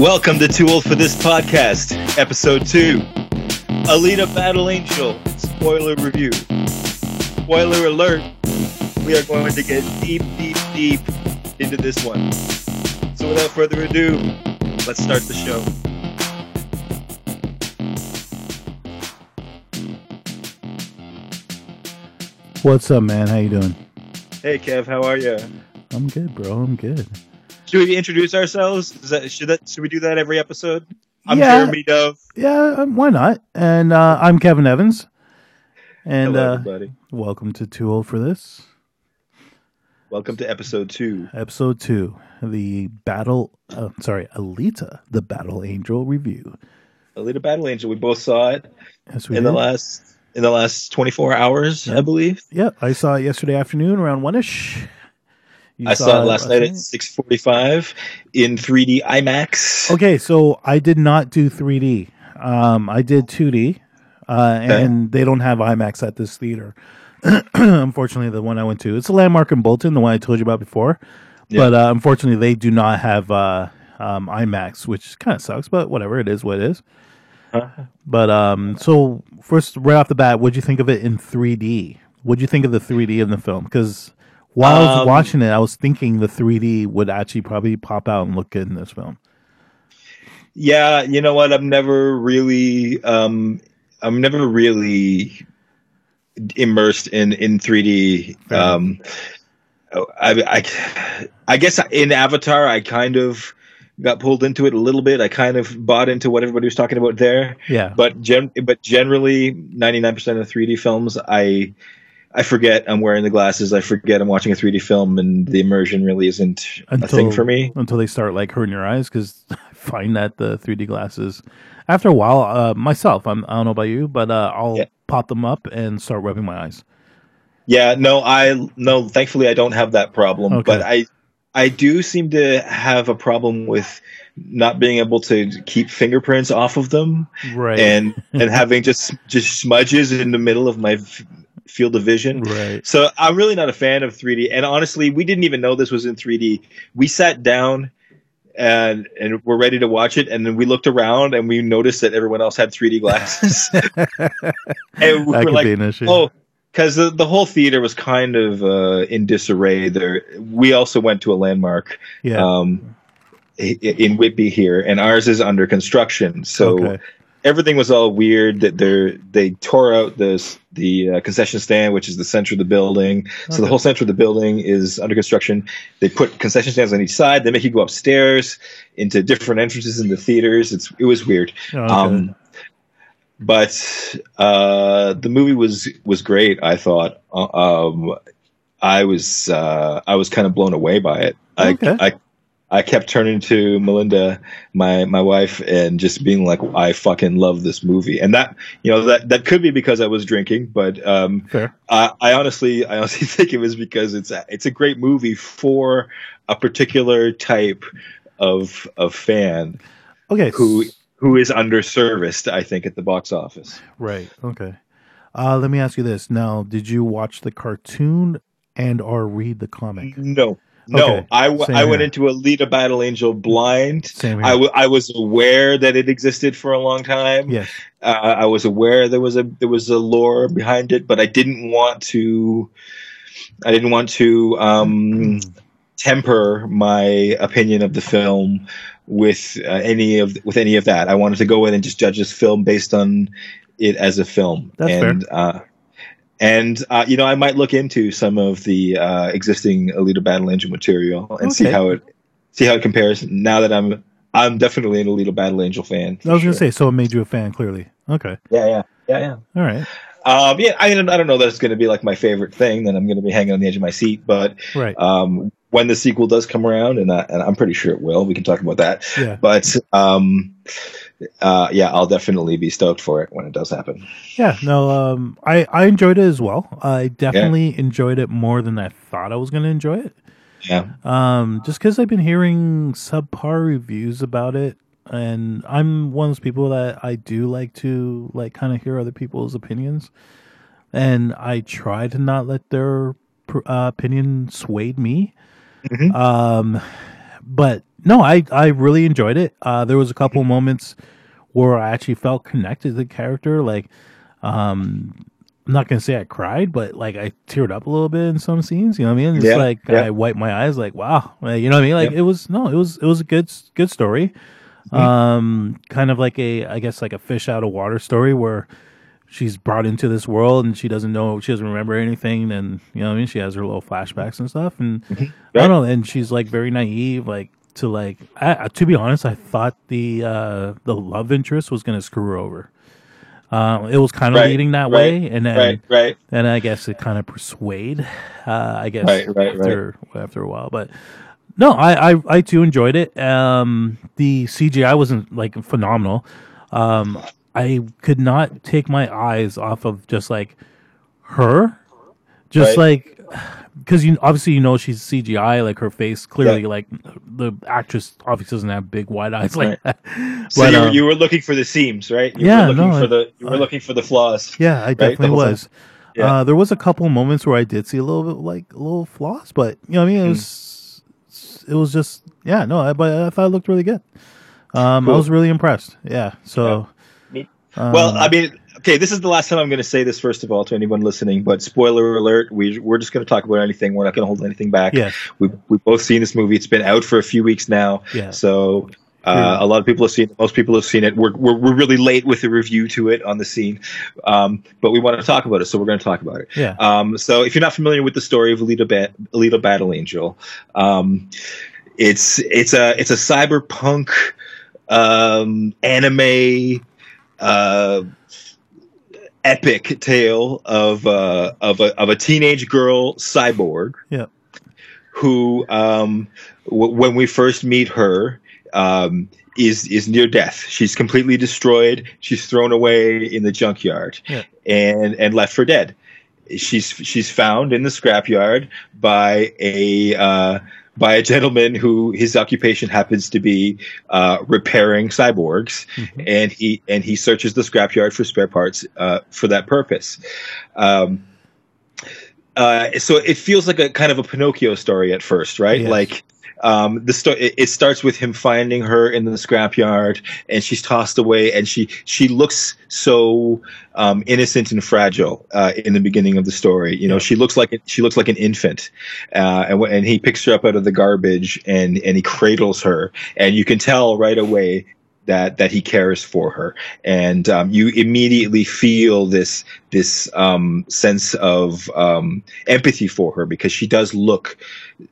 Welcome to Too Old for This podcast, episode two. Alita Battle Angel spoiler review. Spoiler alert: We are going to get deep, deep, deep into this one. So, without further ado, let's start the show. What's up, man? How you doing? Hey, Kev, how are you? I'm good, bro. I'm good. Should we introduce ourselves? Is that, should that should we do that every episode? I'm Yeah. Jeremy Dove. Yeah, um, why not? And uh, I'm Kevin Evans. And Hello, uh, welcome to Too Old for This, Welcome to episode two. episode two, the battle. Uh, sorry, Alita, the Battle Angel review. Alita Battle Angel. We both saw it Yes, we in did. the last in the last 24 hours, I believe. Yep, I saw it yesterday afternoon around one ish. I saw it last night at 6:45 in 3D IMAX. Okay, so I did not do 3D. Um, I did 2D, uh, Okay. and they don't have IMAX at this theater. unfortunately, the one I went to, it's a landmark in Bolton, the one I told you about before. Yeah. But uh, unfortunately, they do not have uh, um, IMAX, which kind of sucks. But whatever, it is what it is. Uh-huh. But um, so first, right off the bat, what'd you think of it in 3D? What'd you think of the 3D in the film? Because while I was Um, watching it, I was thinking the 3D would actually probably pop out and look good in this film. Yeah, you know what? I'm never really um I'm never really immersed in in 3D um I, I I guess in Avatar I kind of got pulled into it a little bit. I kind of bought into what everybody was talking about there. Yeah. but gen but generally 99% of 3D films I I forget I'm wearing the glasses. I forget I'm watching a 3D film and the immersion really isn't a thing for me. until they start like hurting your eyes because I find that the 3D glasses after a while uh, myself I'm, I don't know about you but uh, I'll Yeah. pop them up and start rubbing my eyes. Yeah, no, I no. Thankfully, I don't have that problem, Okay. but I I do seem to have a problem with not being able to keep fingerprints off of them Right. and and having just just smudges in the middle of my field of vision. right. So I'm really not a fan of 3D. And honestly, we didn't even know this was in 3D. We sat down and and we're ready to watch it, and then we looked around and we noticed that everyone else had 3D glasses, and we that were like, be an issue. Oh, because the, the whole theater was kind of uh, in disarray. There, we also went to a landmark yeah. um, in Whitby here, and ours is under construction. So okay. Everything was all weird. That they they tore out the the uh, concession stand, which is the center of the building. So the whole center of the building is under construction. They put concession stands on each side. They make you go upstairs into different entrances in the theaters. It's it was weird. Oh, okay. Um, but uh, the movie was was great. I thought. Uh, Um, I was uh, I was kind of blown away by it. Okay. I, I I kept turning to Melinda, my my wife, and just being like, "I fucking love this movie." And that you know that that could be because I was drinking, but um, I, I honestly, I honestly think it was because it's a, it's a great movie for a particular type of of fan Okay. who who is underserviced. I think at the box office. Right. Okay. Uh, let me ask you this. Now, did you watch the cartoon and or read the comic? No, no, Okay, I, w- I went into Alita Battle Angel blind. I, w- I was aware that it existed for a long time. yes. Uh, I was aware there was a there was a lore behind it, but I didn't want to. I didn't want to um, temper my opinion of the film with uh, any of with any of that. I wanted to go in and just judge this film based on it as a film. That's and uh, and uh, you know, I might look into some of the uh, existing Alita Battle Angel material and see how it see how it compares. Now that I'm I'm definitely an Alita Battle Angel fan. I was for gonna say, so it made you a fan. Clearly. Okay. yeah, yeah, yeah, yeah. All right. Um, yeah, I don't, I don't know that it's going to be like my favorite thing. Then I'm going to be hanging on the edge of my seat. But Right. um, when the sequel does come around, and, I, and I'm pretty sure it will, we can talk about that. Yeah. But um, uh, yeah, I'll definitely be stoked for it when it does happen. Yeah, no, um, I I enjoyed it as well. I definitely enjoyed it more than I thought I was going to enjoy it. Yeah, Um, just because I've been hearing subpar reviews about it, and I'm one of those people that I do like to like kind of hear other people's opinions, and I try to not let their uh, opinion sway me. Mhm. Um, but no, I I really enjoyed it. Uh, there was a couple moments where I actually felt connected to the character. Like, um, I'm not gonna say I cried, but like I teared up a little bit in some scenes. You know what I mean? It's Yeah, like yeah. I wiped my eyes, like wow, Like, you know what I mean? Like Yep. it was no, it was it was a good good story. Mm-hmm. Um, kind of like a I guess like a fish out of water story where she's brought into this world and she doesn't know she doesn't remember anything and you know what I mean she has her little flashbacks and stuff and I Right. don't know and she's like very naive like to like I, to be honest I thought the uh the love interest was gonna screw her over uh, it was kind of Right, leading that right, way and then right, right. and I guess it kind of persuade uh I guess Right, right, after after a while but no, I, I, I too enjoyed it. Um, the CGI wasn't like phenomenal. Um, I could not take my eyes off of just like her, just Right. like because you obviously you know she's CGI, like her face clearly, Yeah. like the actress obviously doesn't have big wide eyes like that. So But, you, were, um, you were looking for the seams, right? You Yeah, were looking no, for the you were looking for the flaws. Yeah, I the definitely was. Yeah. Uh, there was a couple moments where I did see a little bit like a little flaws, but you know what I mean. It Mm. was it was just yeah no, I, but I thought it looked really good. Um, I was really impressed. Yeah, so Neat. Um, well, I mean, okay, this is the last time I'm going to say this. First of all, to anyone listening, but spoiler alert: we we're just going to talk about anything. We're not going to hold anything back. yes, we we've both seen this movie. It's been out for a few weeks now, yeah, so. Uh, Yeah. a lot of people have seen it. Most people have seen it. We're, we're, we're really late with the review to it on the scene, um, but we want to talk about it, so we're going to talk about it. yeah, Um, so if you're not familiar with the story of Alita, ba- Alita Battle Angel, um, it's it's a it's a cyberpunk um, anime uh, epic tale of uh, of a of a teenage girl cyborg. Yeah. Who, um, w- when we first meet her, um, is is near death. She's completely destroyed. She's thrown away in the junkyard, Yeah. and and left for dead she's she's found in the scrapyard by a uh, by a gentleman who his occupation happens to be uh, repairing cyborgs, Mhm. and he and he searches the scrapyard for spare parts uh, for that purpose. Um, uh, so it feels like a kind of a Pinocchio story at first, right? Yes. Like um, the sto- it, it starts with him finding her in the scrapyard, and she's tossed away, and she she looks so um, innocent and fragile uh, in the beginning of the story. You know, she looks like she looks like an infant, uh, and and he picks her up out of the garbage and and he cradles her, and you can tell right away that that he cares for her, and um, you immediately feel this this um, sense of um, empathy for her because she does look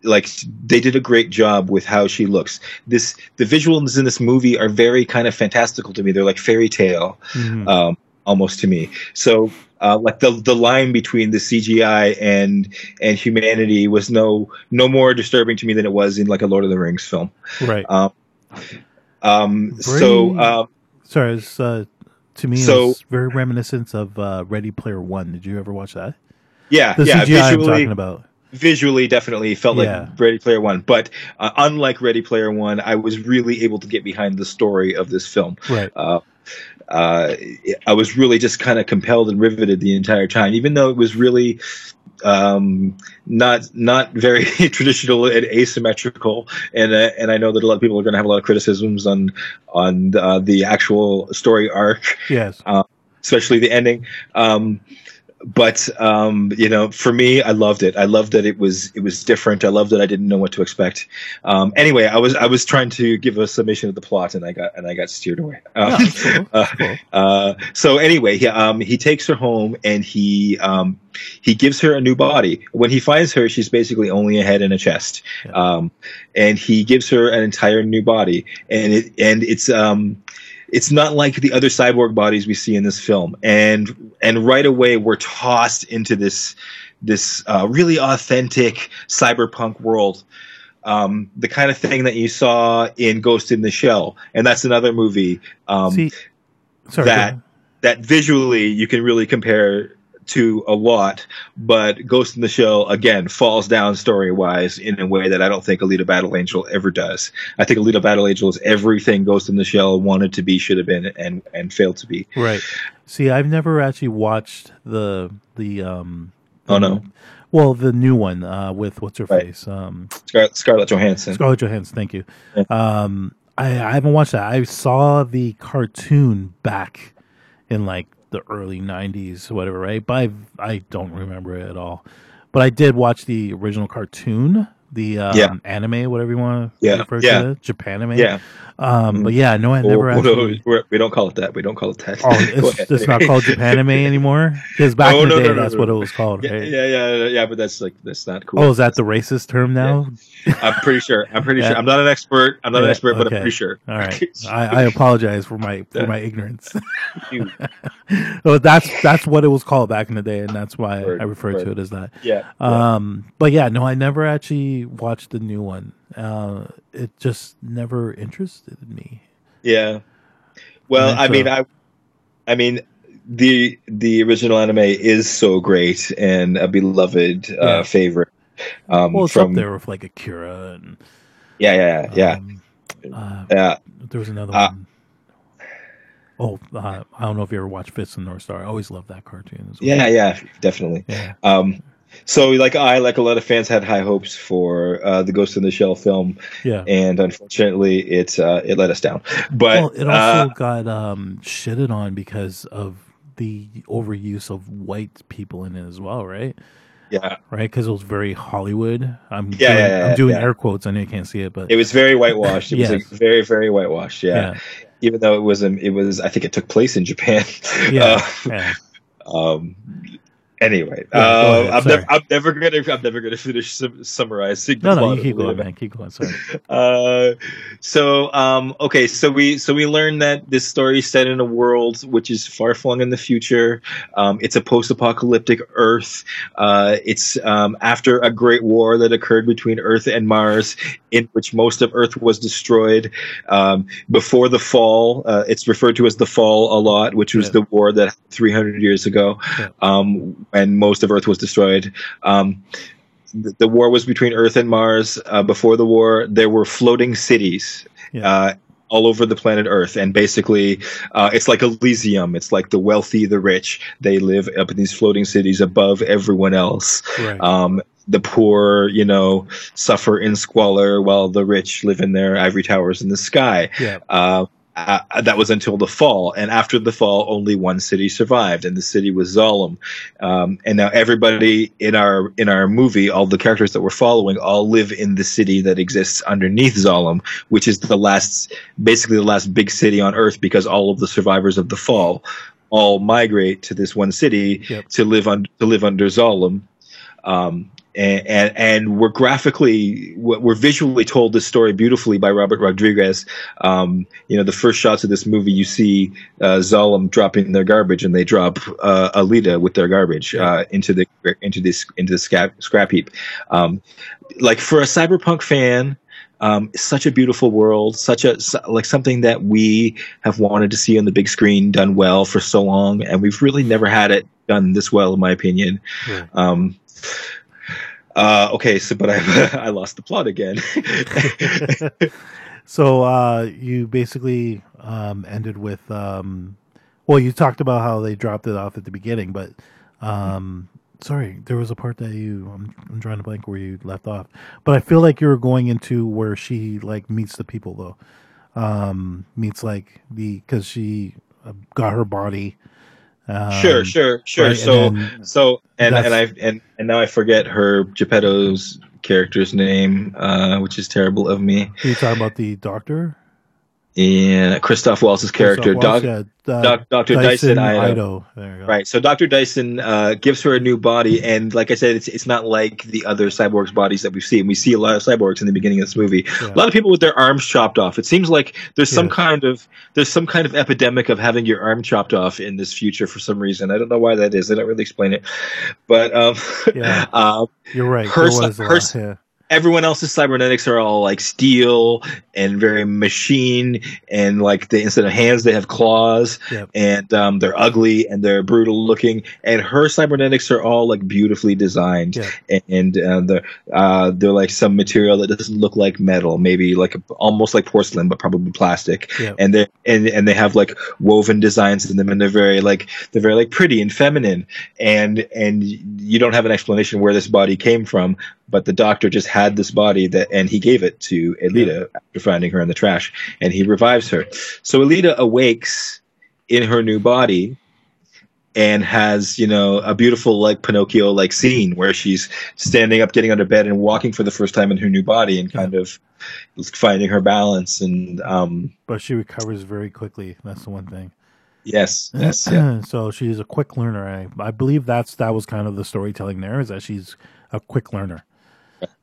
like they did a great job with how she looks. This the visuals in this movie are very kind of fantastical to me. They're like fairy tale Mhm. um, almost to me. So, uh, like the the line between the CGI and and humanity was no no more disturbing to me than it was in like a Lord of the Rings film. right. Um, um, so um, Sorry, it's uh, to me so- it's very reminiscent of uh, Ready Player One. Did you ever watch that? yeah, The yeah, CGI I'm visually talking about. visually definitely felt Yeah. like Ready Player One, but uh, unlike Ready Player One, I was really able to get behind the story of this film. Right. uh, uh, I was really just kind of compelled and riveted the entire time, even though it was really um, not not very traditional and asymmetrical. And uh, and I know that a lot of people are going to have a lot of criticisms on on uh, the actual story arc, Yes. especially the ending. Um, but um, you know, for me, I loved it. I loved that it was it was different. I loved that I didn't know what to expect. Um, anyway, I was I was trying to give a summation of the plot, and I got and I got steered away. Um, cool. uh, cool. uh, so anyway, he, um, he takes her home and he um, he gives her a new body. When he finds her, she's basically only a head and a chest, um, and he gives her an entire new body. And it and it's um, it's not like the other cyborg bodies we see in this film. And and right away we're tossed into this this uh, really authentic cyberpunk world. Um, the kind of thing that you saw in Ghost in the Shell, and that's another movie um, See, sorry. that- that visually you can really compare to a lot, but Ghost in the Shell again falls down story wise in a way that I don't think Alita Battle Angel ever does. I think Alita Battle Angel is everything Ghost in the Shell wanted to be, should have been, and and failed to be. Right. See, I've never actually watched the the um. Oh, no. Well, the new one uh, with what's her Right. face? Um, Scar- Scarlett Johansson. Scarlett Johansson. Thank you. Yeah. Um, I, I haven't watched that. I saw the cartoon back in like the early '90s, whatever, right? But I I don't remember it at all. But I did watch the original cartoon, the um, Yeah. anime, whatever you want to Yeah, refer yeah. to it, Japan anime. yeah. Um, but yeah, no, I never actually. we're- don't call it that. We don't call it that. Oh, it's, it's not called Japanime anymore because back Oh, in the no, day, no, that's what it was called. Yeah, right? yeah, yeah, yeah, but that's like that's not cool. Oh, is that the racist term now? I'm pretty sure. I'm pretty sure. I'm not an expert. I'm not an expert, but. I'm pretty sure. All right, I, I apologize for my for my ignorance. Well, that's that's what it was called back in the day, and that's why Word, I refer to it as that. yeah. yeah. Um, but yeah, no, I never actually watched the new one. Uh, it just never interested me. Yeah. Well, I mean, I, I mean, the the original anime is so great and a beloved Yeah. uh, favorite. Um, Well, it's from up there with like Akira and yeah, yeah, yeah, um, uh, yeah. there was another Uh, one. Oh, uh, I don't know if you ever watched Fist and North Star. I always loved that cartoon as well. Yeah, yeah, definitely. yeah. Um, so, like I, like a lot of fans, had high hopes for uh, the Ghost in the Shell film, Yeah. and unfortunately, it uh, it let us down. But well, it uh, also got um, shitted on because of the overuse of white people in it as well, right? yeah, Right, because it was very Hollywood. I'm Yeah, doing, yeah, yeah, I'm doing yeah. air quotes. I know you can't see it, but it was very whitewashed. It was like very, very whitewashed. Yeah. even though it was, um, it was. I think it took place in Japan. yeah, Uh, yeah. Um. Anyway, Yeah, uh, ahead, I'm, never, I'm never gonna. I'm never gonna finish sum- summarizing. the No, no, you keep going, man. Keep going. Sorry. Uh, so um, okay, so we so we learned that this story is set in a world which is far flung in the future. Um, it's a post-apocalyptic Earth. Uh, it's um, after a great war that occurred between Earth and Mars, in which most of Earth was destroyed. Um, before the fall, uh, it's referred to as the Fall a lot, which was Yeah. the war that 300 years ago, Yeah. When most of Earth was destroyed. Um, the, the war was between Earth and Mars. Uh, before the war, there were floating cities Yeah. uh, all over the planet Earth, and basically, uh, it's like Elysium. It's like the wealthy, the rich. They live up in these floating cities above everyone else. Right. Um, the poor, you know, suffer in squalor, while the rich live in their ivory towers in the sky. yeah. Uh, that was until the fall, and after the fall, only one city survived, and the city was Zalem. Um, and now everybody in our in our movie, all the characters that we're following, all live in the city that exists underneath Zalem, which is the last, basically the last big city on Earth, because all of the survivors of the fall all migrate to this one city Yep. to live on to live under Zalem. Um, and, and we're graphically we're visually told this story beautifully by Robert Rodriguez. Um, you know, the first shots of this movie, you see uh, Zalem dropping their garbage, and they drop uh, Alita with their garbage uh, into the into this into the scrap, scrap heap. Um, like for a cyberpunk fan, um, such a beautiful world, such a like something that we have wanted to see on the big screen done well for so long, and we've really never had it done this well, in my opinion. Right. Um, uh, okay, so but I I lost the plot again. so uh, you basically um, ended with um, well you talked about how they dropped it off at the beginning but um, sorry there was a part that you I'm, I'm trying to blank where you left off but i feel like you were going into where she like meets the people though um, meets like the because she uh, got her body um, sure, sure, sure. right, and so then- so and and I and and now I forget her Geppetto's character's name, uh, which is terrible of me. are you talking about the doctor And Christoph Waltz's character, Christoph Doc, yeah, uh, Doc, Dr. Dyson, Ido. Ido. Go. Right. So Dr. Dyson uh, gives her a new body, and like I said, it's it's not like the other cyborgs' bodies that we've seen. We see a lot of cyborgs in the beginning of this movie. Yeah. A lot of people with their arms chopped off. It seems like there's some kind of there's some kind of epidemic of having your arm chopped off in this future for some reason. I don't know why that is. They don't really explain it, but um, Yeah. um, You're right. Her there son- was a her yeah. Everyone else's cybernetics are all like steel and very machine and like they instead of hands they have claws. Yep. and um, they're ugly and they're brutal looking. And her cybernetics are all like beautifully designed. Yeah. and uh, they're uh, they're like some material that doesn't look like metal. Maybe like almost like porcelain but probably plastic. Yep. and they and and they have like woven designs in them and they're very like they're very like pretty and feminine. And and you don't have an explanation where this body came from but the doctor just had this body that and he gave it to Alita after finding her in the trash and he revives her so Alita awakes in her new body and has you know a beautiful like Pinocchio like scene where she's standing up getting out of bed and walking for the first time in her new body and kind of finding her balance and um But she recovers very quickly. That's the one thing. yes yes yeah. so she's a quick learner. I, I believe that's that was kind of the storytelling there is that she's a quick learner.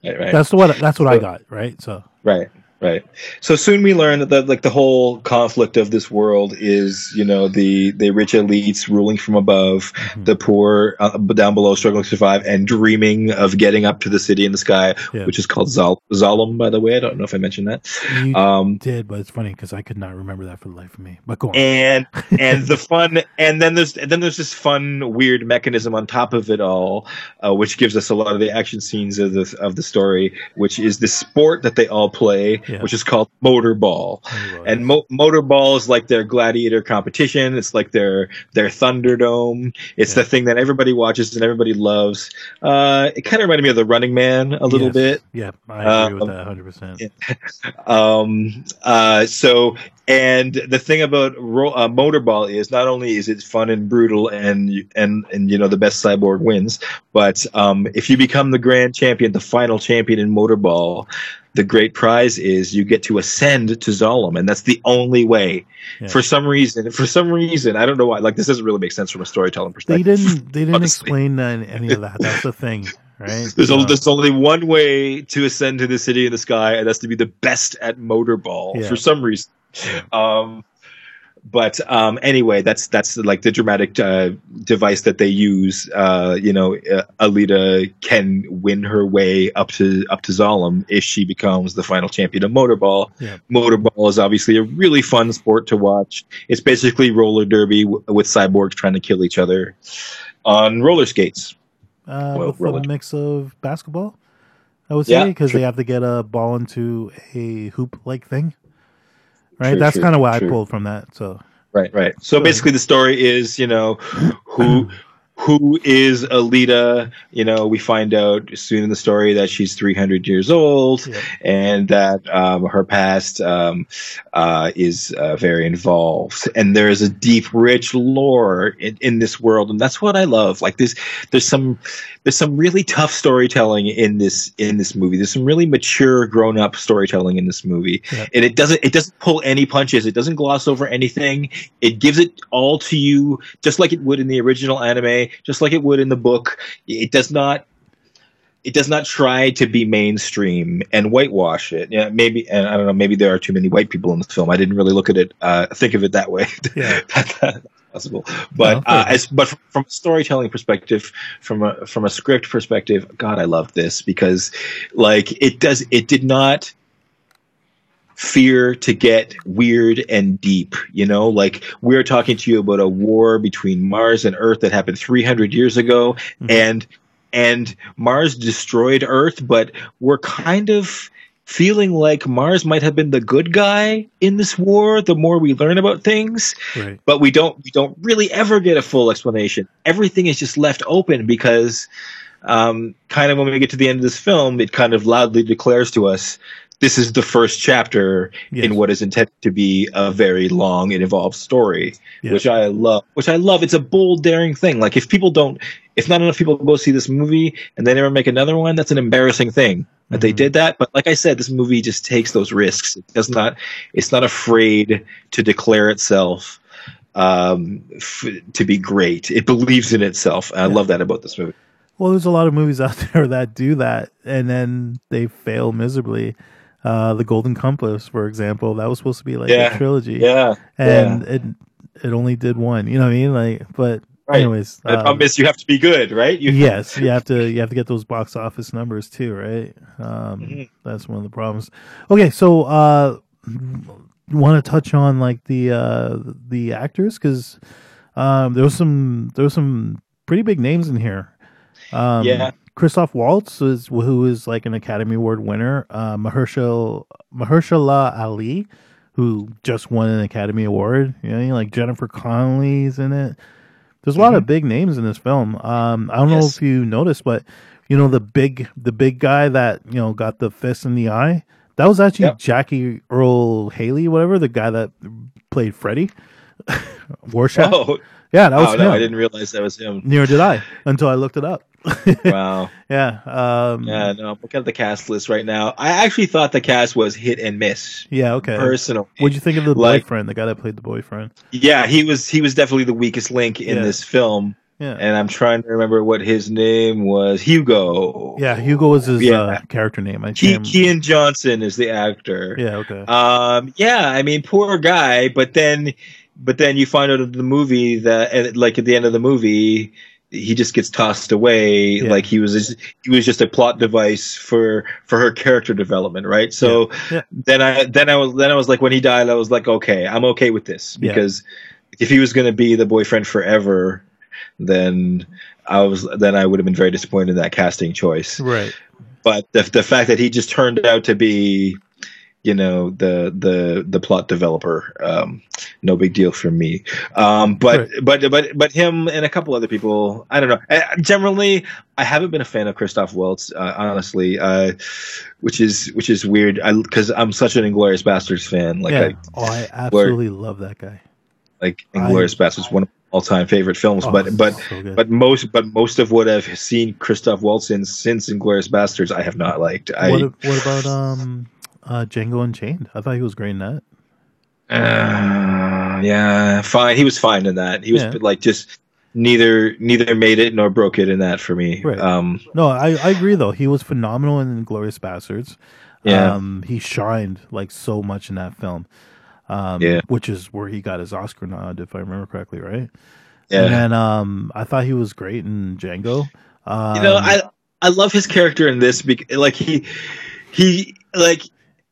Right, right. That's what that's what I got. Right. So Right, right. So soon we learn that the, like the whole conflict of this world is, you know, the the rich elites ruling from above, mhm. the poor uh, down below struggling to survive, and dreaming of getting up to the city in the sky, Yeah. which is called Zal- Zalem. By the way, I don't know if I mentioned that. you Um, did, but it's funny because I could not remember that for the life of me. But go on. and and the fun and then there's and then there's this fun weird mechanism on top of it all uh, which gives us a lot of the action scenes of the of the story which is the sport that they all play Yeah. Which is called motorball. Anyway, and mo- motorball is like their gladiator competition. It's like their their thunderdome. It's Yeah. the thing that everybody watches and everybody loves. Uh it kind of reminded me of the running man a little yes. bit. Yeah, I agree with Um, that 100. percent. um, uh, so, and the thing about ro- uh, Motorball is not only is it fun and brutal, and and and you know the best cyborg wins, but um, if you become the grand champion, the final champion in Motorball, the great prize is you get to ascend to Zalem, and that's the only way. Yeah. For some reason, for some reason, I don't know why. Like this doesn't really make sense from a storytelling perspective. They didn't. They didn't Honestly. explain that, any of that. That's the thing, right? There's, Uh, only, there's only one way to ascend to the city in the sky, and that's to be the best at motorball Yeah. for some reason. Um, but um, anyway, that's that's like the dramatic uh, device that they use. Uh, you know, uh, Alita can win her way up to up to Zalem if she becomes the final champion of motorball. Yeah. Motorball is obviously a really fun sport to watch. It's basically roller derby w- with cyborgs trying to kill each other on roller skates. uh, well, with roller- a mix of basketball. I would Yeah, say because true. they have to get a ball into a hoop-like thing, right? True, That's true, kind of what I pulled from that. So Right, right. So basically, the story is, you know, who who is Alita? You know, we find out soon in the story that she's 300 years old, Yeah. and that um, her past um, uh, is uh, very involved, and there is a deep, rich lore in, in this world, and that's what I love. Like this, there's some there's some really tough storytelling in this in this movie. There's some really mature, grown up storytelling in this movie, Yeah. and it doesn't it doesn't pull any punches. It doesn't gloss over anything. It gives it all to you, just like it would in the original anime, just like it would in the book. It does not. It does not try to be mainstream and whitewash it. Yeah, maybe, and I don't know. Maybe there are too many white people in the film. I didn't really look at it, uh, think of it that way. Yeah. That- possible. But No, uh, as but from a storytelling perspective, from a from a script perspective, God, I love this because like it does. It did not fear to get weird and deep you know like we're talking to you about a war between mars and earth that happened 300 years ago Mhm. and and mars destroyed earth but we're kind of feeling like mars might have been the good guy in this war the more we learn about things right, but we don't we don't really ever get a full explanation. Everything is just left open because um, kind of when we get to the end of this film, it kind of loudly declares to us this is the first chapter Yes. in what is intended to be a very long and involved story, Yeah. which I love. Which I love. It's a bold, daring thing. Like if people don't, if not enough people go see this movie and they never make another one, that's an embarrassing thing that they Mhm. did that. But like I said, this movie just takes those risks. It does not. It's not afraid to declare itself um, f- to be great. It believes in itself. I love that about this movie. Well, there's a lot of movies out there that do that, and then they fail miserably. Uh, the Golden Compass, for example, that was supposed to be like Yeah. a trilogy, Yeah, and it it only did one. You know what I mean? Like, but Right. Anyways, The um, is you have to be good, right? You, yes, you have to you have to get those box office numbers too, right? Um, Mhm. That's one of the problems. Okay, so uh, want to touch on like the uh, the actors because um, there was some there was some pretty big names in here. Um, Yeah. Christoph Waltz is who is like an Academy Award winner. Uh, Mahershala Mahershala Ali, who just won an Academy Award. You know, like Jennifer Connelly's in it. There's a lot of big names in this film. Um, I don't know if you noticed, but you know the big the big guy that you know got the fist in the eye. That was actually Yep. Jackie Earle Haley, whatever the guy that played Freddy. Rorschach. Oh, yeah, that was oh him. no, I didn't realize that was him. Neither did I until I looked it up. Wow. yeah. Um, Yeah, no, I'm looking at the cast list right now. I actually thought the cast was hit and miss. Yeah. Okay. Personal. What'd you think of the Like- boyfriend, the guy that played the boyfriend? yeah, he was he was definitely the weakest link in Yeah. this film, Yeah. and I'm trying to remember what his name was. Hugo. yeah. Hugo was his Yeah. uh, character name. I Ke- Keean Johnson is the actor. Yeah. Okay. Um, yeah, I mean, poor guy, but then, but then you find out in the movie that, and like at the end of the movie, he just gets tossed away, Yeah. like he was he was just a plot device for for her character development, right? So Yeah. then I then I was then I was like, when he died, I was like, okay, I'm okay with this Yeah. because if he was going to be the boyfriend forever, then I was then I would have been very disappointed in that casting choice right. but the the fact that he just turned out to be you know the the the plot developer um no big deal for me um but Right. but but but him and a couple other people i don't know Uh, generally i haven't been a fan of christoph waltz uh, honestly uh which is which is weird because i'm such an inglorious bastards fan like yeah. I, oh, I absolutely love that guy. like inglorious bastards one of my all-time favorite films Oh, but but so but most but most of what i've seen christoph waltz in since inglorious bastards i have not liked i what, what about um uh Django Unchained? I thought he was great in that. Uh, yeah, fine. He was fine in that. He was Yeah. like just neither neither made it nor broke it in that for me. Right. Um, No, I, I agree though. He was phenomenal in Glorious Bastards. Yeah. Um, he shined like so much in that film. Um, Yeah. which is where he got his Oscar nod, if I remember correctly, right? yeah. And then um, I thought he was great in Django. Um, you know, I I love his character in this because like he he like.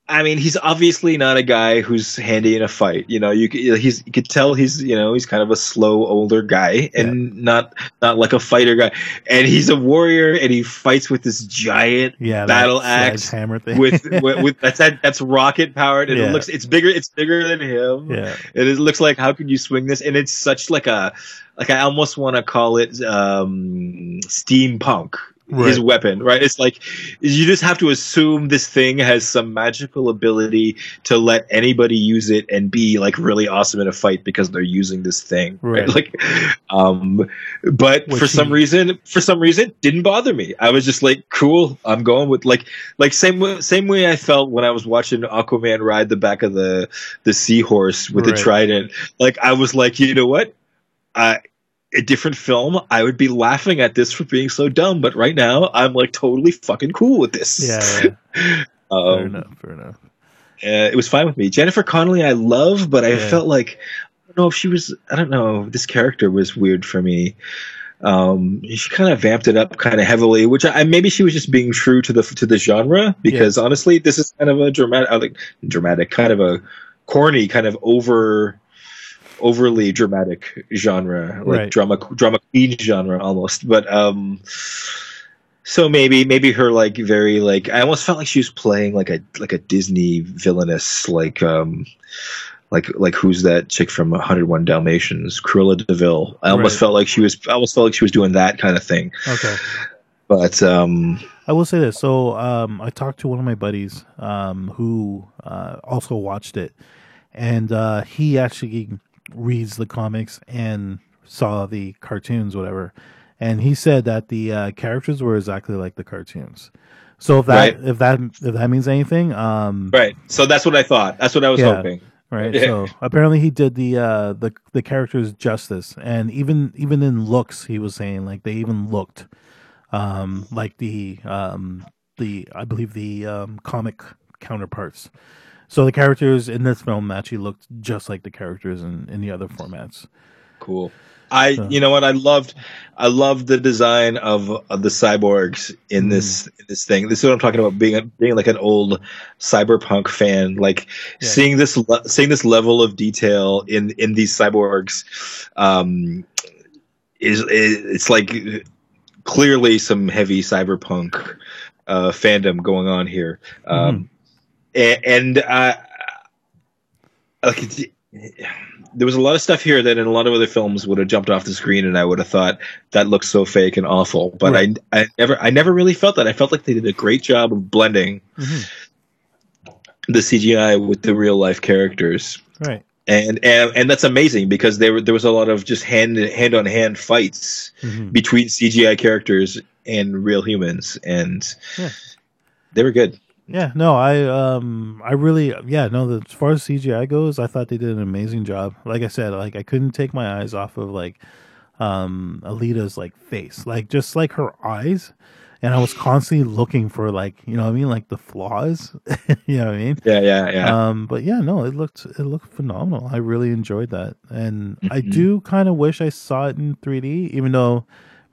I mean, he's obviously not a guy who's handy in a fight. You know, you he's you could tell he's you know he's kind of a slow older guy and not not like a fighter guy. And he's a warrior and he fights with this giant yeah, battle axe hammer thing with, with with that's that, that's rocket powered and Yeah. it looks it's bigger it's bigger than him. yeah, It is, looks like how could you swing this? And it's such like a like I almost want to call it um steampunk. His weapon, right? It's like you just have to assume this thing has some magical ability to let anybody use it and be like really awesome in a fight because they're using this thing, right? Right. Like, um, but Which for some he- reason, for some reason, didn't bother me. I was just like, cool. I'm going with like, like same way, same way I felt when I was watching Aquaman ride the back of the the seahorse with Right. the trident. Like I was like, you know what? I a different film, I would be laughing at this for being so dumb. But right now, I'm like totally fucking cool with this. yeah. yeah. fair um, enough. Fair enough. uh, it was fine with me. Jennifer Connelly, I love, but I Yeah. felt like I don't know if she was. I don't know. This character was weird for me. Um, she kind of vamped it up kind of heavily, which I maybe she was just being true to the to the genre because honestly, this is kind of a dramatic, like dramatic, kind of a corny, kind of over overly dramatic genre, like Right. drama drama queen genre almost. But um, so maybe maybe her like very like I almost felt like she was playing like a like a Disney villainess like um like like who's that chick from 101 Dalmatians, Cruella de Vil. I almost Right. felt like she was I almost felt like she was doing that kind of thing. Okay. But um I will say this. So um, I talked to one of my buddies um, who uh, also watched it, and uh, he actually reads the comics and saw the cartoons, whatever. And he said that the uh, characters were exactly like the cartoons. So if that Right. if that if that means anything, um, right. So that's what I thought. That's what I was Yeah. hoping. right? So apparently he did the uh, the the characters justice, and even even in looks, he was saying like they even looked um, like the um, the I believe the um, comic counterparts. So the characters in this film actually looked just like the characters in, in the other formats. Cool. I, you know what? I loved, I loved the design of, of the cyborgs in this in this thing. This is what I'm talking about. Being a, being like an old cyberpunk fan, like Yeah. seeing this le- seeing this level of detail in in these cyborgs, um, is, is it's like clearly some heavy cyberpunk uh, fandom going on here. Um, and uh, like it's- there was a lot of stuff here that in a lot of other films would have jumped off the screen, and I would have thought that looks so fake and awful. But Right. I, I never, I never really felt that. I felt like they did a great job of blending Mhm. the CGI with the real life characters. Right. And, and and that's amazing because there there was a lot of just hand hand on hand fights Mhm. between CGI characters and real humans, and Yeah. they were good. Yeah, no, I um I really yeah, no, the, as far as CGI goes, I thought they did an amazing job. Like I said, like I couldn't take my eyes off of like um Alita's like face. Like just like her eyes. And I was constantly looking for like, you know what I mean, like the flaws. you know what I mean? Yeah, yeah, yeah. Um, but yeah, no, it looked it looked phenomenal. I really enjoyed that, and I Mhm. do kind of wish I saw it in 3D, even though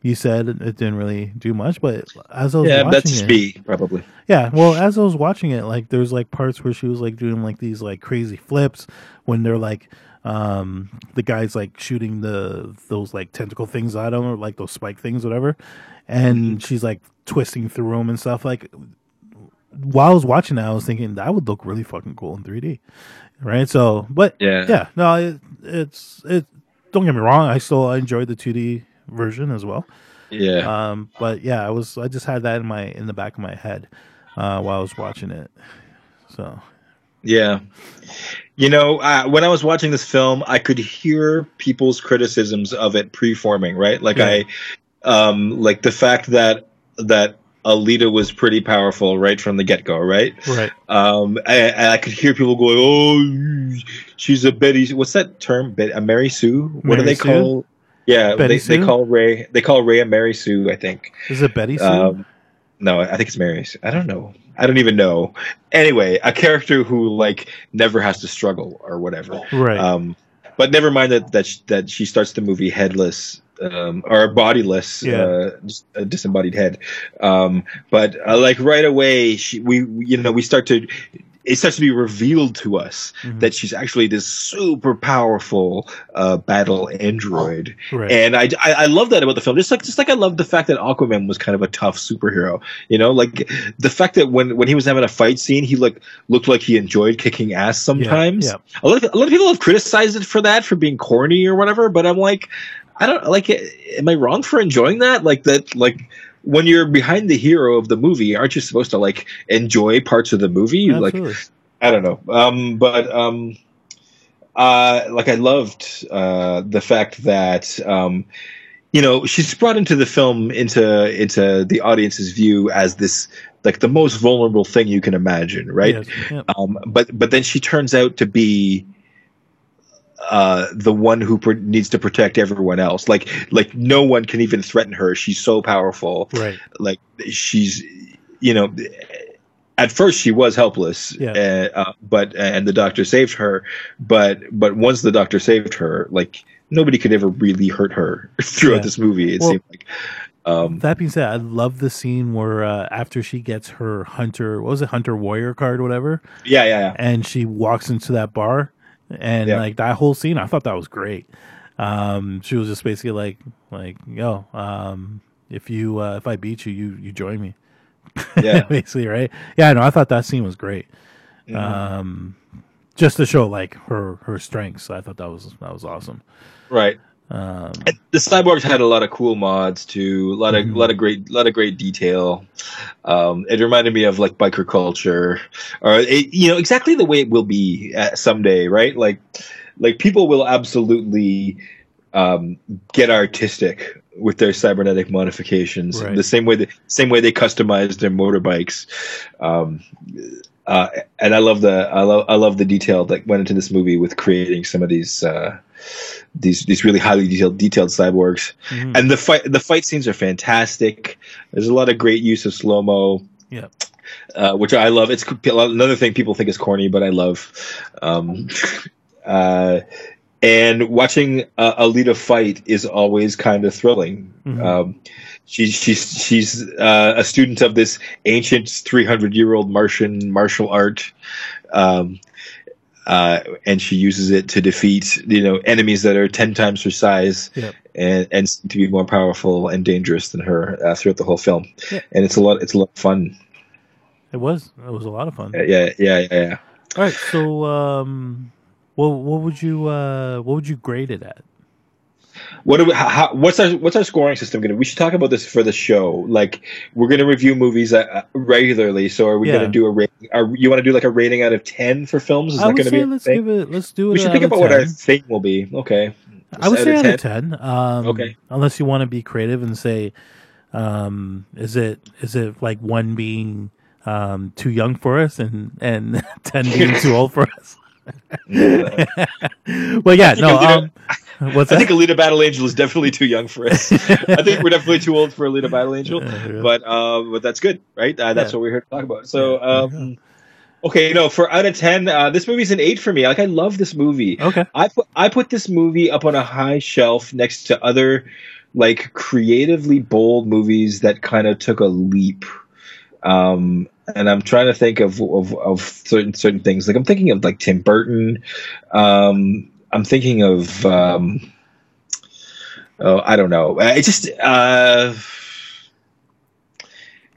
you said it didn't really do much. But as I was yeah, watching that's it, me probably. yeah, well, as I was watching it, like there's like parts where she was like doing like these like crazy flips when they're like um the guys like shooting the those like tentacle things at him or like those spike things whatever and she's like twisting through them and stuff like while I was watching that I was thinking that would look really fucking cool in 3D right so but Yeah. yeah no it, it's it don't get me wrong I still I enjoyed the 2D version as well Yeah. um, but yeah, I was I just had that in my in the back of my head uh, while I was watching it. So Yeah. You know, uh, when I was watching this film, I could hear people's criticisms of it preforming, right? Like Yeah. I, um, like the fact that that Alita was pretty powerful right from the get go, right? right, Um, I, I could hear people going, "Oh, she's a Betty." What's that term? A Mary Sue? What do they Sue? call? Yeah, Betty they, they call Rey. They call Rey a Mary Sue. I think. is it Betty Sue? Um, no, I think it's Mary. Sue. I don't know. I don't even know. Anyway, a character who like never has to struggle or whatever. right, Um, but never mind that that sh- that she starts the movie headless um, or bodiless, Yeah. uh, a disembodied head. Um, but uh, like right away, she we- you know we start to it starts to be revealed to us Mhm. that she's actually this super powerful uh, battle android right, and I, I I love that about the film. Just like just like I love the fact that Aquaman was kind of a tough superhero. You know, like the fact that when when he was having a fight scene, he looked looked like he enjoyed kicking ass sometimes. yeah. A lot of a lot of people have criticized it for that for being corny or whatever. But I'm like, I don't like. Am I wrong for enjoying that? Like that, like. When you're behind the hero of the movie, aren't you supposed to like enjoy parts of the movie? Like. I don't know. Um, but um, uh, like I loved uh, the fact that um, you know she's brought into the film into into the audience's view as this like the most vulnerable thing you can imagine, right? Yes, yeah, Um, but but then she turns out to be uh, the one who pr- needs to protect everyone else. Like like no one can even threaten her. She's so powerful right, like she's you know at first she was helpless Yeah. uh, uh, but and the doctor saved her but but once the doctor saved her like nobody could ever really hurt her throughout Yeah. this movie it Well- seemed like um That being said, I love the scene where uh, after she gets her hunter, what was it, hunter warrior card, or whatever, yeah yeah yeah and she walks into that bar, and Yeah. like that whole scene, I thought that was great. Um, she was just basically like, like, yo, um, if you uh, if I beat you, you you join me. Yeah. basically, right? Yeah, no, I thought that scene was great. Mhm. Um, just to show like her her strengths, I thought that was that was awesome. right Um, the cyborgs had a lot of cool mods too. A lot of Mhm. lot of great lot of great detail. Um it reminded me of like biker culture or it, you know exactly the way it will be uh, someday right? Like like people will absolutely um get artistic with their cybernetic modifications Right. the same way the same way they customize their motorbikes. Um uh, and I love the I love I love the detail that went into this movie with creating some of these uh, these these really highly detailed detailed cyborgs mhm. and the fight the fight scenes are fantastic. There's a lot of great use of slow mo. Yeah. Uh, which I love. It's another thing people think is corny, but I love. Um, uh, and watching uh, Alita fight is always kind of thrilling. Mm-hmm. Um, she's she's she's uh, a student of this ancient 300 year old Martian martial art. Um, uh, and she uses it to defeat you know enemies that are ten times her size yep. and and to be more powerful and dangerous than her uh, throughout the whole film. Yeah. And it's a lot. It's a lot of fun. It was. It was a lot of fun. Yeah, yeah, yeah. yeah. All right. So, um, what what would you uh, what would you grade it at? What do we, how, what's our what's our scoring system going to? Be? We should talk about this for the show. Like we're going to review movies uh, regularly. So are we yeah. going to do a rating? Are you want to do like a rating out of ten for films? Is I that going to be? Let's give it. Let's do it. We should think about 10. what our thing will be. Okay. I would say out of ten. Um, okay. Unless you want to be creative and say, um, is it is it like one being um, too young for us and and ten being too old for us? well, yeah, no. Um, what's I think Alita Battle Angel is definitely too young for us. I think we're definitely too old for Alita Battle Angel, but um, but that's good, right? Uh, that's yeah. what we're here to talk about. So, um, okay, you know, for out of ten, uh, this movie's an eight for me. Like, I love this movie. Okay, I put I put this movie up on a high shelf next to other like creatively bold movies that kind of took a leap. Um, and I'm trying to think of, of, of certain certain things. Like I'm thinking of like Tim Burton. Um, I'm thinking of um, oh I don't know. It just uh,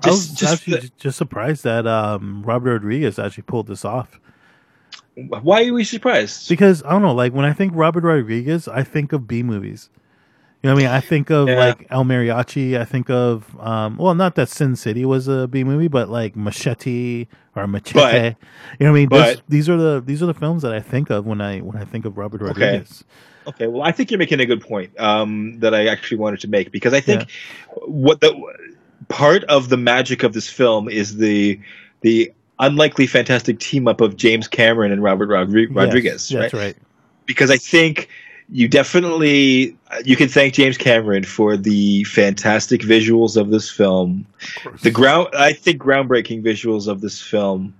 just, I was just, actually the, just surprised that um, Robert Rodriguez actually pulled this off. Why are we surprised? Because I don't know. Like when I think Robert Rodriguez, I think of B movies. You know what I mean? I think of yeah. like El Mariachi. I think of um, well, not that Sin City was a B movie, but like Machete or Machete. But, you know what I mean? But, these are the these are the films that I think of when I when I think of Robert Rodriguez. Okay. Okay. Well, I think you're making a good point um, that I actually wanted to make because I think yeah. what the part of the magic of this film is the the unlikely fantastic team up of James Cameron and Robert Rodri- Rodriguez. Yes, that's right? right. Because I think you definitely you can thank James Cameron for the fantastic visuals of this film, of the ground I think groundbreaking visuals of this film,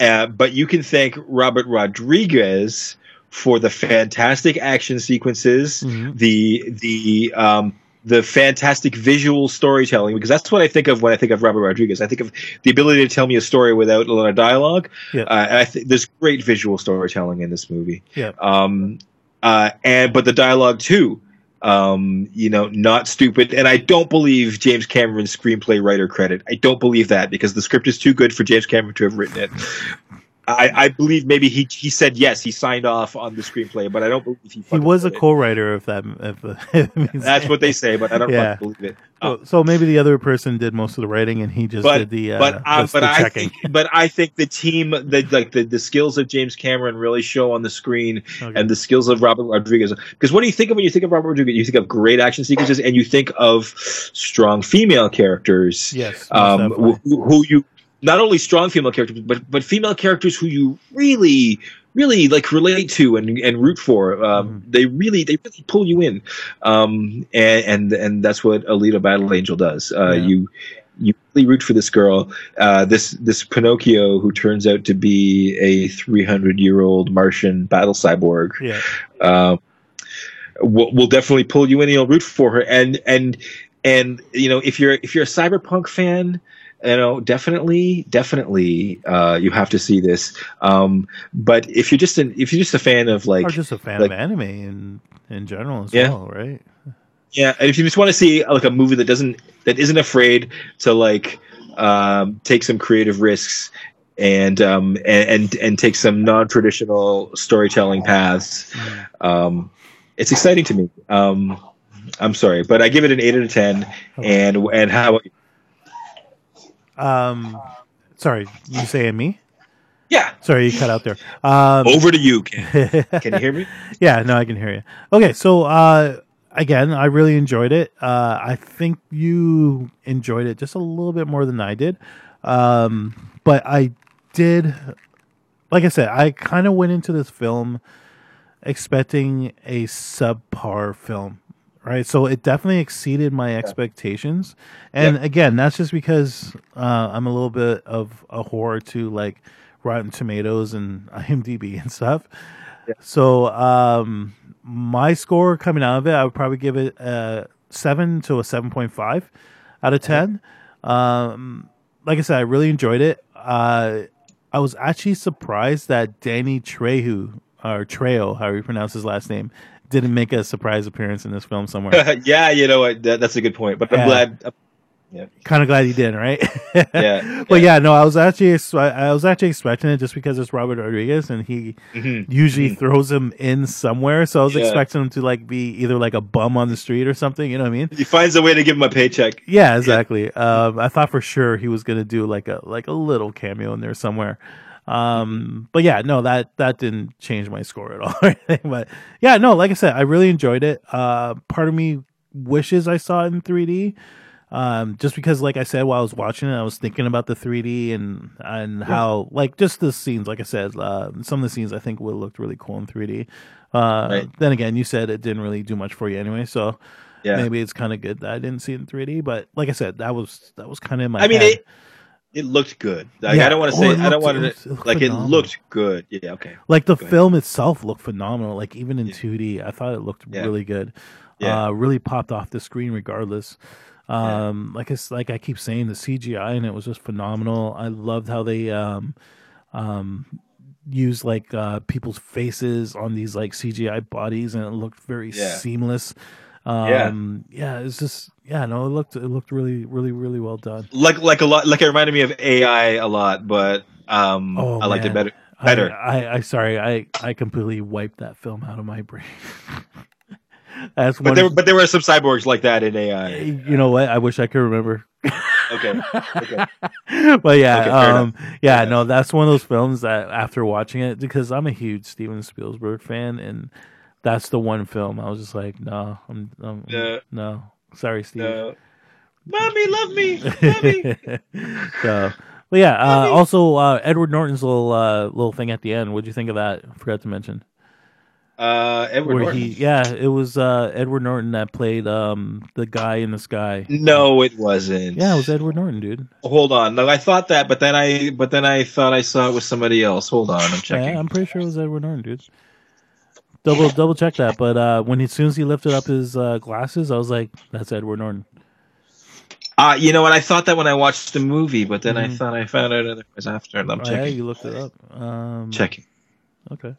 uh, but you can thank Robert Rodriguez for the fantastic action sequences, mm-hmm. the the um, the fantastic visual storytelling because that's what I think of when I think of Robert Rodriguez. I think of the ability to tell me a story without a lot of dialogue. Yeah. Uh, and I think there's great visual storytelling in this movie. Yeah. Um, uh, and but the dialogue too, um, you know, not stupid. And I don't believe James Cameron's screenplay writer credit. I don't believe that because the script is too good for James Cameron to have written it. I, I, believe maybe he he said yes, he signed off on the screenplay, but I don't believe he. He was a co-writer of that. If, That's what they say, but I don't yeah. believe it. So, so, maybe the other person did most of the writing, and he just but, did the. Uh, but uh, but I think but I think the team, the like the, the skills of James Cameron really show on the screen, okay. and the skills of Robert Rodriguez. Because what do you think of when you think of Robert Rodriguez? You think of great action sequences, and you think of strong female characters. Yes, um, who, who you not only strong female characters, but but female characters who you really really like relate to and and root for. Um, mm-hmm. They really they really pull you in, um, and and and that's what Alita Battle Angel does. Uh, yeah. You you really root for this girl, uh, this this Pinocchio who turns out to be a 300 year old Martian battle cyborg. Yeah. Um, will, will definitely pull you in. You'll root for her, and and and you know if you're if you're a cyberpunk fan you know, definitely, definitely, uh, you have to see this. Um, but if you're just an, if you're just a fan of like, or just a fan like, of anime in in general as yeah. well, right? Yeah, and if you just want to see like a movie that doesn't that isn't afraid to like um, take some creative risks and um, and, and and take some non traditional storytelling paths, mm. um, it's exciting to me. Um, I'm sorry, but I give it an eight out of ten. And and how um, sorry, you saying me? Yeah. Sorry, you cut out there. Um, Over to you. Can, can you hear me? yeah, no, I can hear you. Okay, so uh, again, I really enjoyed it. Uh, I think you enjoyed it just a little bit more than I did. Um, but I did, like I said, I kind of went into this film expecting a subpar film right? So it definitely exceeded my expectations. And again, that's just because uh, I'm a little bit of a whore to like Rotten Tomatoes and IMDb and stuff. So um, my score coming out of it, I would probably give it a seven to a seven point five out of ten. Um, like I said, I really enjoyed it. Uh, I was actually surprised that Danny Trejo or Trejo, however you pronounce his last name, didn't make a surprise appearance in this film somewhere. yeah, you know what? That, that's a good point. But I'm Yeah. glad. Yeah. kind of glad he did, right? Yeah, but yeah, no, I was actually I was actually expecting it just because it's Robert Rodriguez and he Mhm. usually throws him in somewhere, so I was Yeah. expecting him to like be either like a bum on the street or something. You know what I mean? He finds a way to give him a paycheck. Yeah, exactly. Um, I thought for sure he was gonna do like a like a little cameo in there somewhere. Um, but yeah, no, that that didn't change my score at all. or anything. but yeah, no, like I said, I really enjoyed it. Uh, part of me wishes I saw it in 3D. Um, just because, like I said, while I was watching it, I was thinking about the 3D and and how, like, just the scenes. Like I said, uh, some of the scenes I think would have looked really cool in 3D. Uh, Right. Then again, you said it didn't really do much for you anyway, so Yeah. maybe it's kind of good that I didn't see it in 3D. But like I said, that was that was kind of my. I mean, it it looked good. Like, Yeah. I don't want to Oh, say. it I don't want to it like it looked good. Yeah. Okay. like the Go ahead. film itself looked phenomenal. Like even in Yeah. 2D, I thought it looked Yeah. really good. Yeah. Uh, really popped off the screen regardless. Um, like it's like I keep saying, the CGI and it was just phenomenal. I loved how they um, um, used like uh, people's faces on these like CGI bodies, and it looked very seamless. Yeah. Um, yeah, it's just yeah, no, it looked it looked really really really well done. Like like a lot. Like it reminded me of AI a lot, but um, Oh, I liked it better. Better. I, I, I sorry, I, I completely wiped that film out of my brain. That's But there, but there were some cyborgs like that in AI. you know what? I wish I could remember. Okay. Okay. but yeah, Okay, um, yeah, Yeah. no, that's one of those films that after watching it, because I'm a huge Steven Spielberg fan, and that's the one film I was just like, no, I'm, I'm No. no, sorry, Steve. No. Mommy, love me. Mommy. so, but yeah, uh, also uh, Edward Norton's little uh, little thing at the end. What'd you think of that? I forgot to mention. Uh, Edward where Norton. he yeah it was uh edward norton that played um the guy in the sky No, it wasn't. yeah it was edward norton dude Hold on. No, I thought that, but then I, but then I thought I saw it with somebody else. Hold on, I'm checking. yeah i'm pretty sure it was edward norton dude double double check that but uh when he, as soon as he lifted up his uh glasses i was like that's edward norton Uh, you know what? I thought that when I watched the movie, but then I Mhm. thought I found out otherwise after. I'm oh, yeah checking. you looked it up um Checking. okay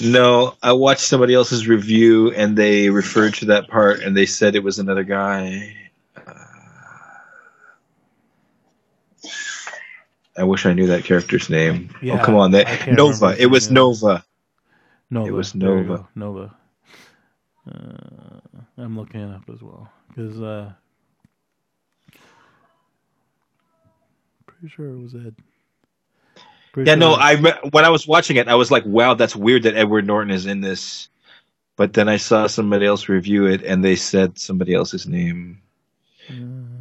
No, I watched somebody else's review, and they referred to that part, and they said it was another guy. Uh, I wish I knew that character's name. Yeah, oh, come on, that Nova. It was name. Nova. Nova It was Nova. nova uh, i'm looking it up as well because uh pretty sure it was ed Pretty Yeah, sure no, I when I was watching it, I was like, "Wow, that's weird that Edward Norton is in this." But then I saw somebody else review it, and they said somebody else's name. Um,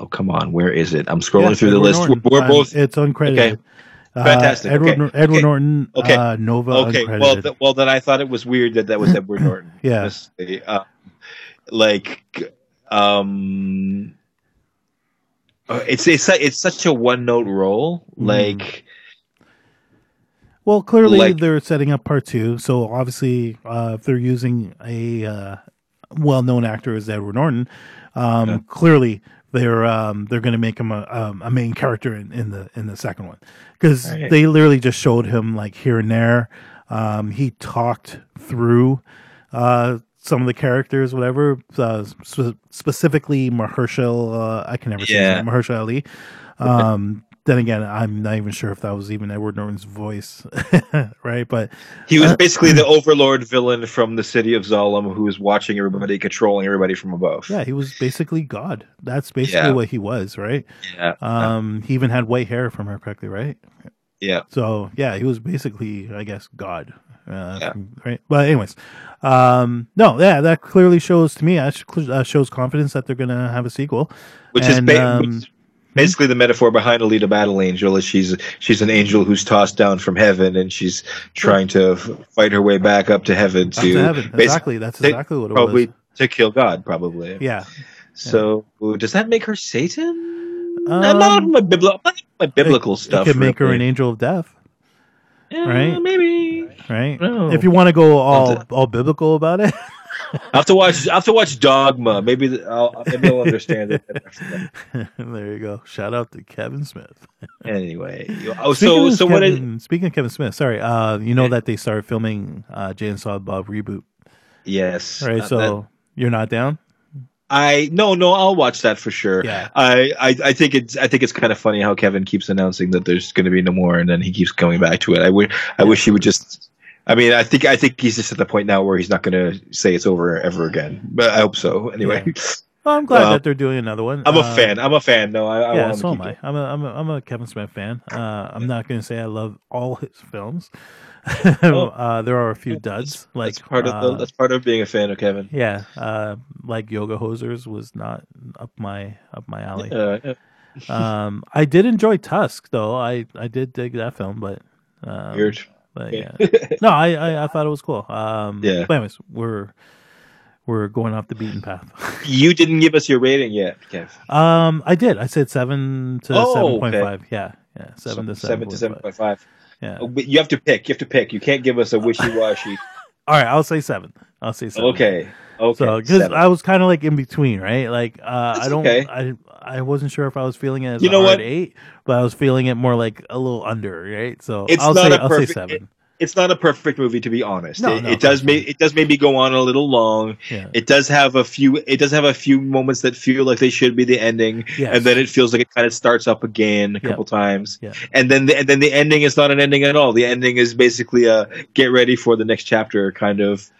Oh, come on, where is it? I'm scrolling yeah, through the list. Norton. We're, we're Um, both It's uncredited. Okay. Uh, Fantastic. Edward, Okay. Edward Okay. Norton. Okay. Uh, Nova. okay. uncredited. Well, th- well, then I thought it was weird that that was Edward Norton. Yeah. Uh, like, um, uh, it's it's it's such a one note role. Mm. Like, Well, clearly Like- they're setting up part two. So obviously, uh, if they're using a uh, well-known actor as Edward Norton, um, Yeah. clearly they're um, they're going to make him a, um, a main character in, in the in the second one because Right. they literally just showed him like here and there. Um, he talked through uh, some of the characters, whatever. Uh, spe- specifically, Mahershala. Uh, I can never say his Yeah. name, Mahershala Ali. Um, then again, I'm not even sure if that was even Edward Norton's voice, right? But he was Uh, basically the overlord villain from the city of Zalem, who was watching everybody, controlling everybody from above. yeah, he was basically God. That's basically Yeah. what he was, right? yeah, Um, he even had white hair, from her correctly, right? yeah. So yeah, he was basically, I guess, God. Uh, Yeah. Right. But anyways, um, no, yeah, that clearly shows to me that uh, shows confidence that they're gonna have a sequel. Which And, is ba- um, which basically the metaphor behind Alita Battle Angel. Is she's she's an angel who's tossed down from heaven, and she's trying to fight her way back up to heaven to to heaven. Exactly. That's exactly what it probably was. to kill God, probably. Yeah. So does that make her Satan? Um, I'm not my, bibli- not my biblical it, stuff. It could make her an angel of death. Yeah, Right? Maybe. right? No. If you want to go all all biblical about it, I have to watch. I have to watch Dogma. Maybe I'll maybe I'll understand it. there you go. Shout out to Kevin Smith. anyway, oh, Speaking so of so what? Is, Kevin, speaking of Kevin Smith, sorry, uh, you know that they started filming uh, Jay and Silent Bob reboot, yes. right? uh, so that- you're not down? I no no I'll watch that for sure. Yeah. I, I I think it's I think it's kind of funny how Kevin keeps announcing that there's going to be no more, and then he keeps coming back to it. I would I wish he would just. I mean, I think I think he's just at the point now where he's not going to say it's over ever again. But I hope so. Anyway, Well, I'm glad Well, that they're doing another one. I'm a Uh, fan. I'm a fan. No, I, I yeah, want so am I. it. I'm a, I'm a I'm a Kevin Smith fan. Uh, I'm not going to say I love all his films. uh, there are a few duds, like that's part of uh, the, that's part of being a fan of Kevin. yeah, uh, like Yoga Hosers was not up my up my alley. Uh, yeah. Um, I did enjoy Tusk though. I I did dig that film, but um, Weird. But yeah, no, I, I I thought it was cool. Um, Yeah. But anyways, we're we're going off the beaten path. you didn't give us your rating yet, Kev. um, I did. I said seven to Oh, seven okay. point five. Yeah, yeah, seven to seven to 7.5. point. Yeah. Oh, but you have to pick. You have to pick. You can't give us a wishy washy. All right, I'll say seven. I'll say seven. okay. Okay. So because. I was kind of like in between, right? Like uh, I don't, okay. I I wasn't sure if I was feeling it as You know what? eight, but I was feeling it more like a little under, right? So It's I'll not say a perfect- seven. it's not a perfect movie to be honest. No, it, no, it does may, it does maybe go on a little long. yeah. It does have a few it does have a few moments that feel like they should be the ending Yes. and then it feels like it kind of starts up again a couple times. Yeah. And then the, and then the ending is not an ending at all. The ending is basically a get ready for the next chapter kind of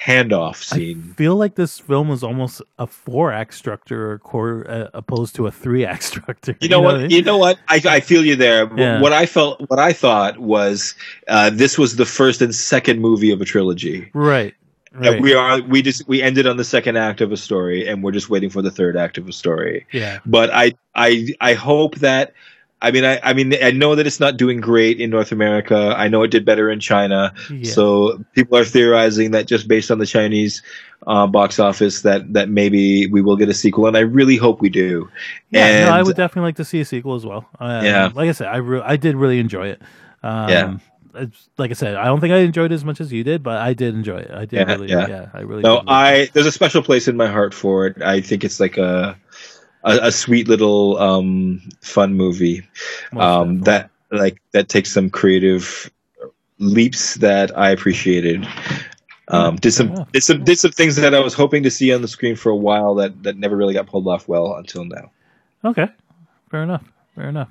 handoff scene. I feel like this film was almost a four act structure or core, uh, opposed to a three act structure. You know what? I mean? You know what? I, I feel you there. Yeah. What I felt, what I thought was, uh, this was the first and second movie of a trilogy. Right. Right. We are we just we ended on the second act of a story, and we're just waiting for the third act of a story. yeah. But I I I hope that. I mean, I, I mean, I know that it's not doing great in North America. I know it did better in China. Yeah. So people are theorizing that just based on the Chinese uh, box office, that that maybe we will get a sequel, and I really hope we do. Yeah, no, I would definitely like to see a sequel as well. Um, Yeah. like I said, I re- I did really enjoy it. Um, Yeah. like I said, I don't think I enjoyed it as much as you did, but I did enjoy it. I did Yeah, really, yeah, yeah. I really. No, did like it. I there's a special place in my heart for it. I think it's like a a, a sweet little um, fun movie um, that like that takes some creative leaps that I appreciated. Um, did some enough. did some did some things that I was hoping to see on the screen for a while that that never really got pulled off well until now. okay, fair enough, fair enough.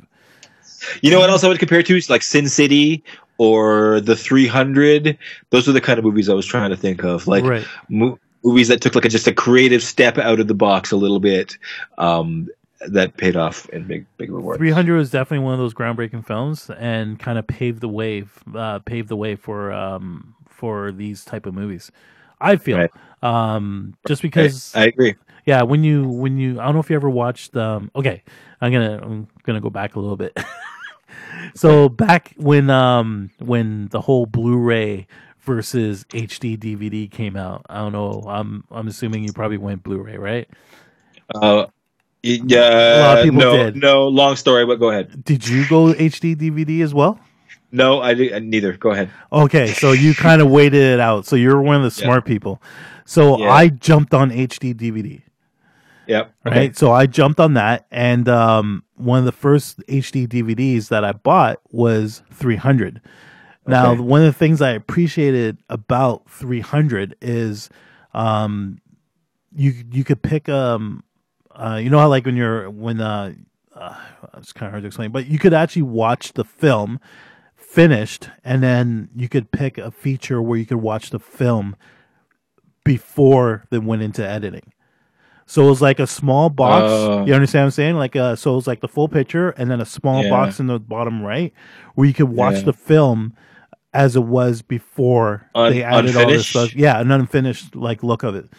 You know what else I would compare to? It's like Sin City or The 300. Those are the kind of movies I was trying to think of. Like right, mo- movies that took like a, just a creative step out of the box a little bit um, that paid off in big big rewards. Three Hundred was definitely one of those groundbreaking films, and kind of paved the way, uh, paved the way for um for these type of movies. I feel, Right. um, just I, because I agree. Yeah, when you when you I don't know if you ever watched um okay, I'm going to I'm going to go back a little bit. so back when um when the whole Blu-ray versus HD DVD came out. I don't know. I'm I'm assuming you probably went Blu-ray, right? Uh, A lot yeah, of people no, did. no. Long story, but go ahead. Did you go HD DVD as well? No, I did, neither. Go ahead. Okay, so you kind of waited it out. So you're one of the Yeah. smart people. So Yeah. I jumped on HD DVD. Yep. right? Okay. So I jumped on that, and um, one of the first HD DVDs that I bought was 300. Now, Okay. one of the things I appreciated about 300 is um, you you could pick um, uh, you know how like when you're when uh, uh, it's kind of hard to explain, but you could actually watch the film finished, and then you could pick a feature where you could watch the film before they went into editing. So it was like a small box. Oh. you understand what I'm saying? Like uh so it was like the full picture and then a small Yeah. box in the bottom right where you could watch Yeah. the film as it was before Un- they added all this stuff. Yeah, an unfinished like look of it.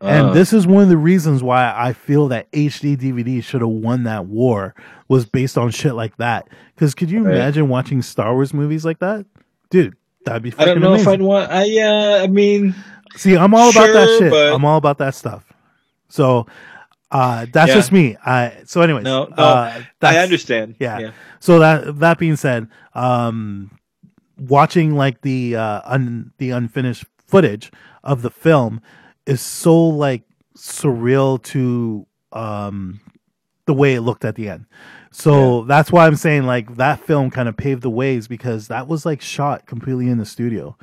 Uh, And this is one of the reasons why I feel that HD DVD should have won that war was based on shit like that. Because could you Right. imagine watching Star Wars movies like that, dude? That'd be. I don't know if. I'd want. I yeah. I mean, See, I'm all about that shit. but- I'm all about that stuff. So uh, that's Yeah. just me. I so anyways, No, no, uh, I understand. yeah. So that that being said, um, watching like the uh, un, the unfinished footage of the film is so like surreal to um, the way it looked at the end. So yeah. that's why I'm saying like that film kind of paved the ways because that was like shot completely in the studio,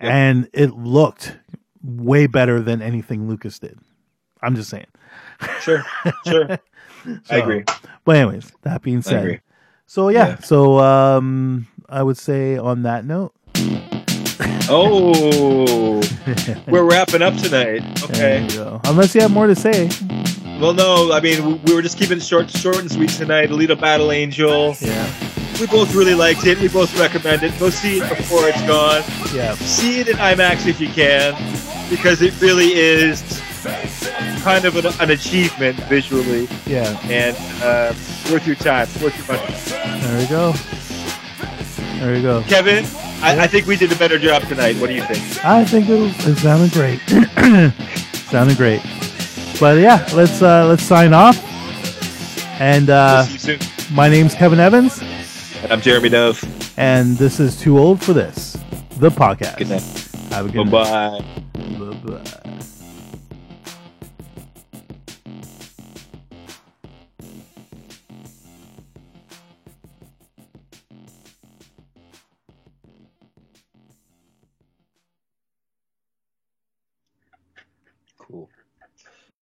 yeah. and it looked way better than anything Lucas did. I'm just saying. Sure, sure. so, I agree. But anyways, that being said, so yeah, yeah, so um, I would say on that note. oh, we're wrapping up tonight. Okay. You Unless you have more to say. Well, no, I mean we were just keeping it short, short and sweet tonight. Alita Battle Angel. Yeah. We both really liked it. We both recommend it. Go see it before it's gone. Yeah. See it in IMAX if you can, because it really is kind of an, an achievement visually. Yeah. And uh, worth your time, worth your money. There we go. There you go. Kevin, I, I, think we did a better job tonight. What do you think? I think it, it sounded great. sounded great. But yeah, let's uh, let's sign off. And uh, my name's Kevin Evans. And I'm Jeremy Dove. And this is Too Old for This, the podcast. Good night. Have a good Bye-bye. night. Bye-bye. Cool.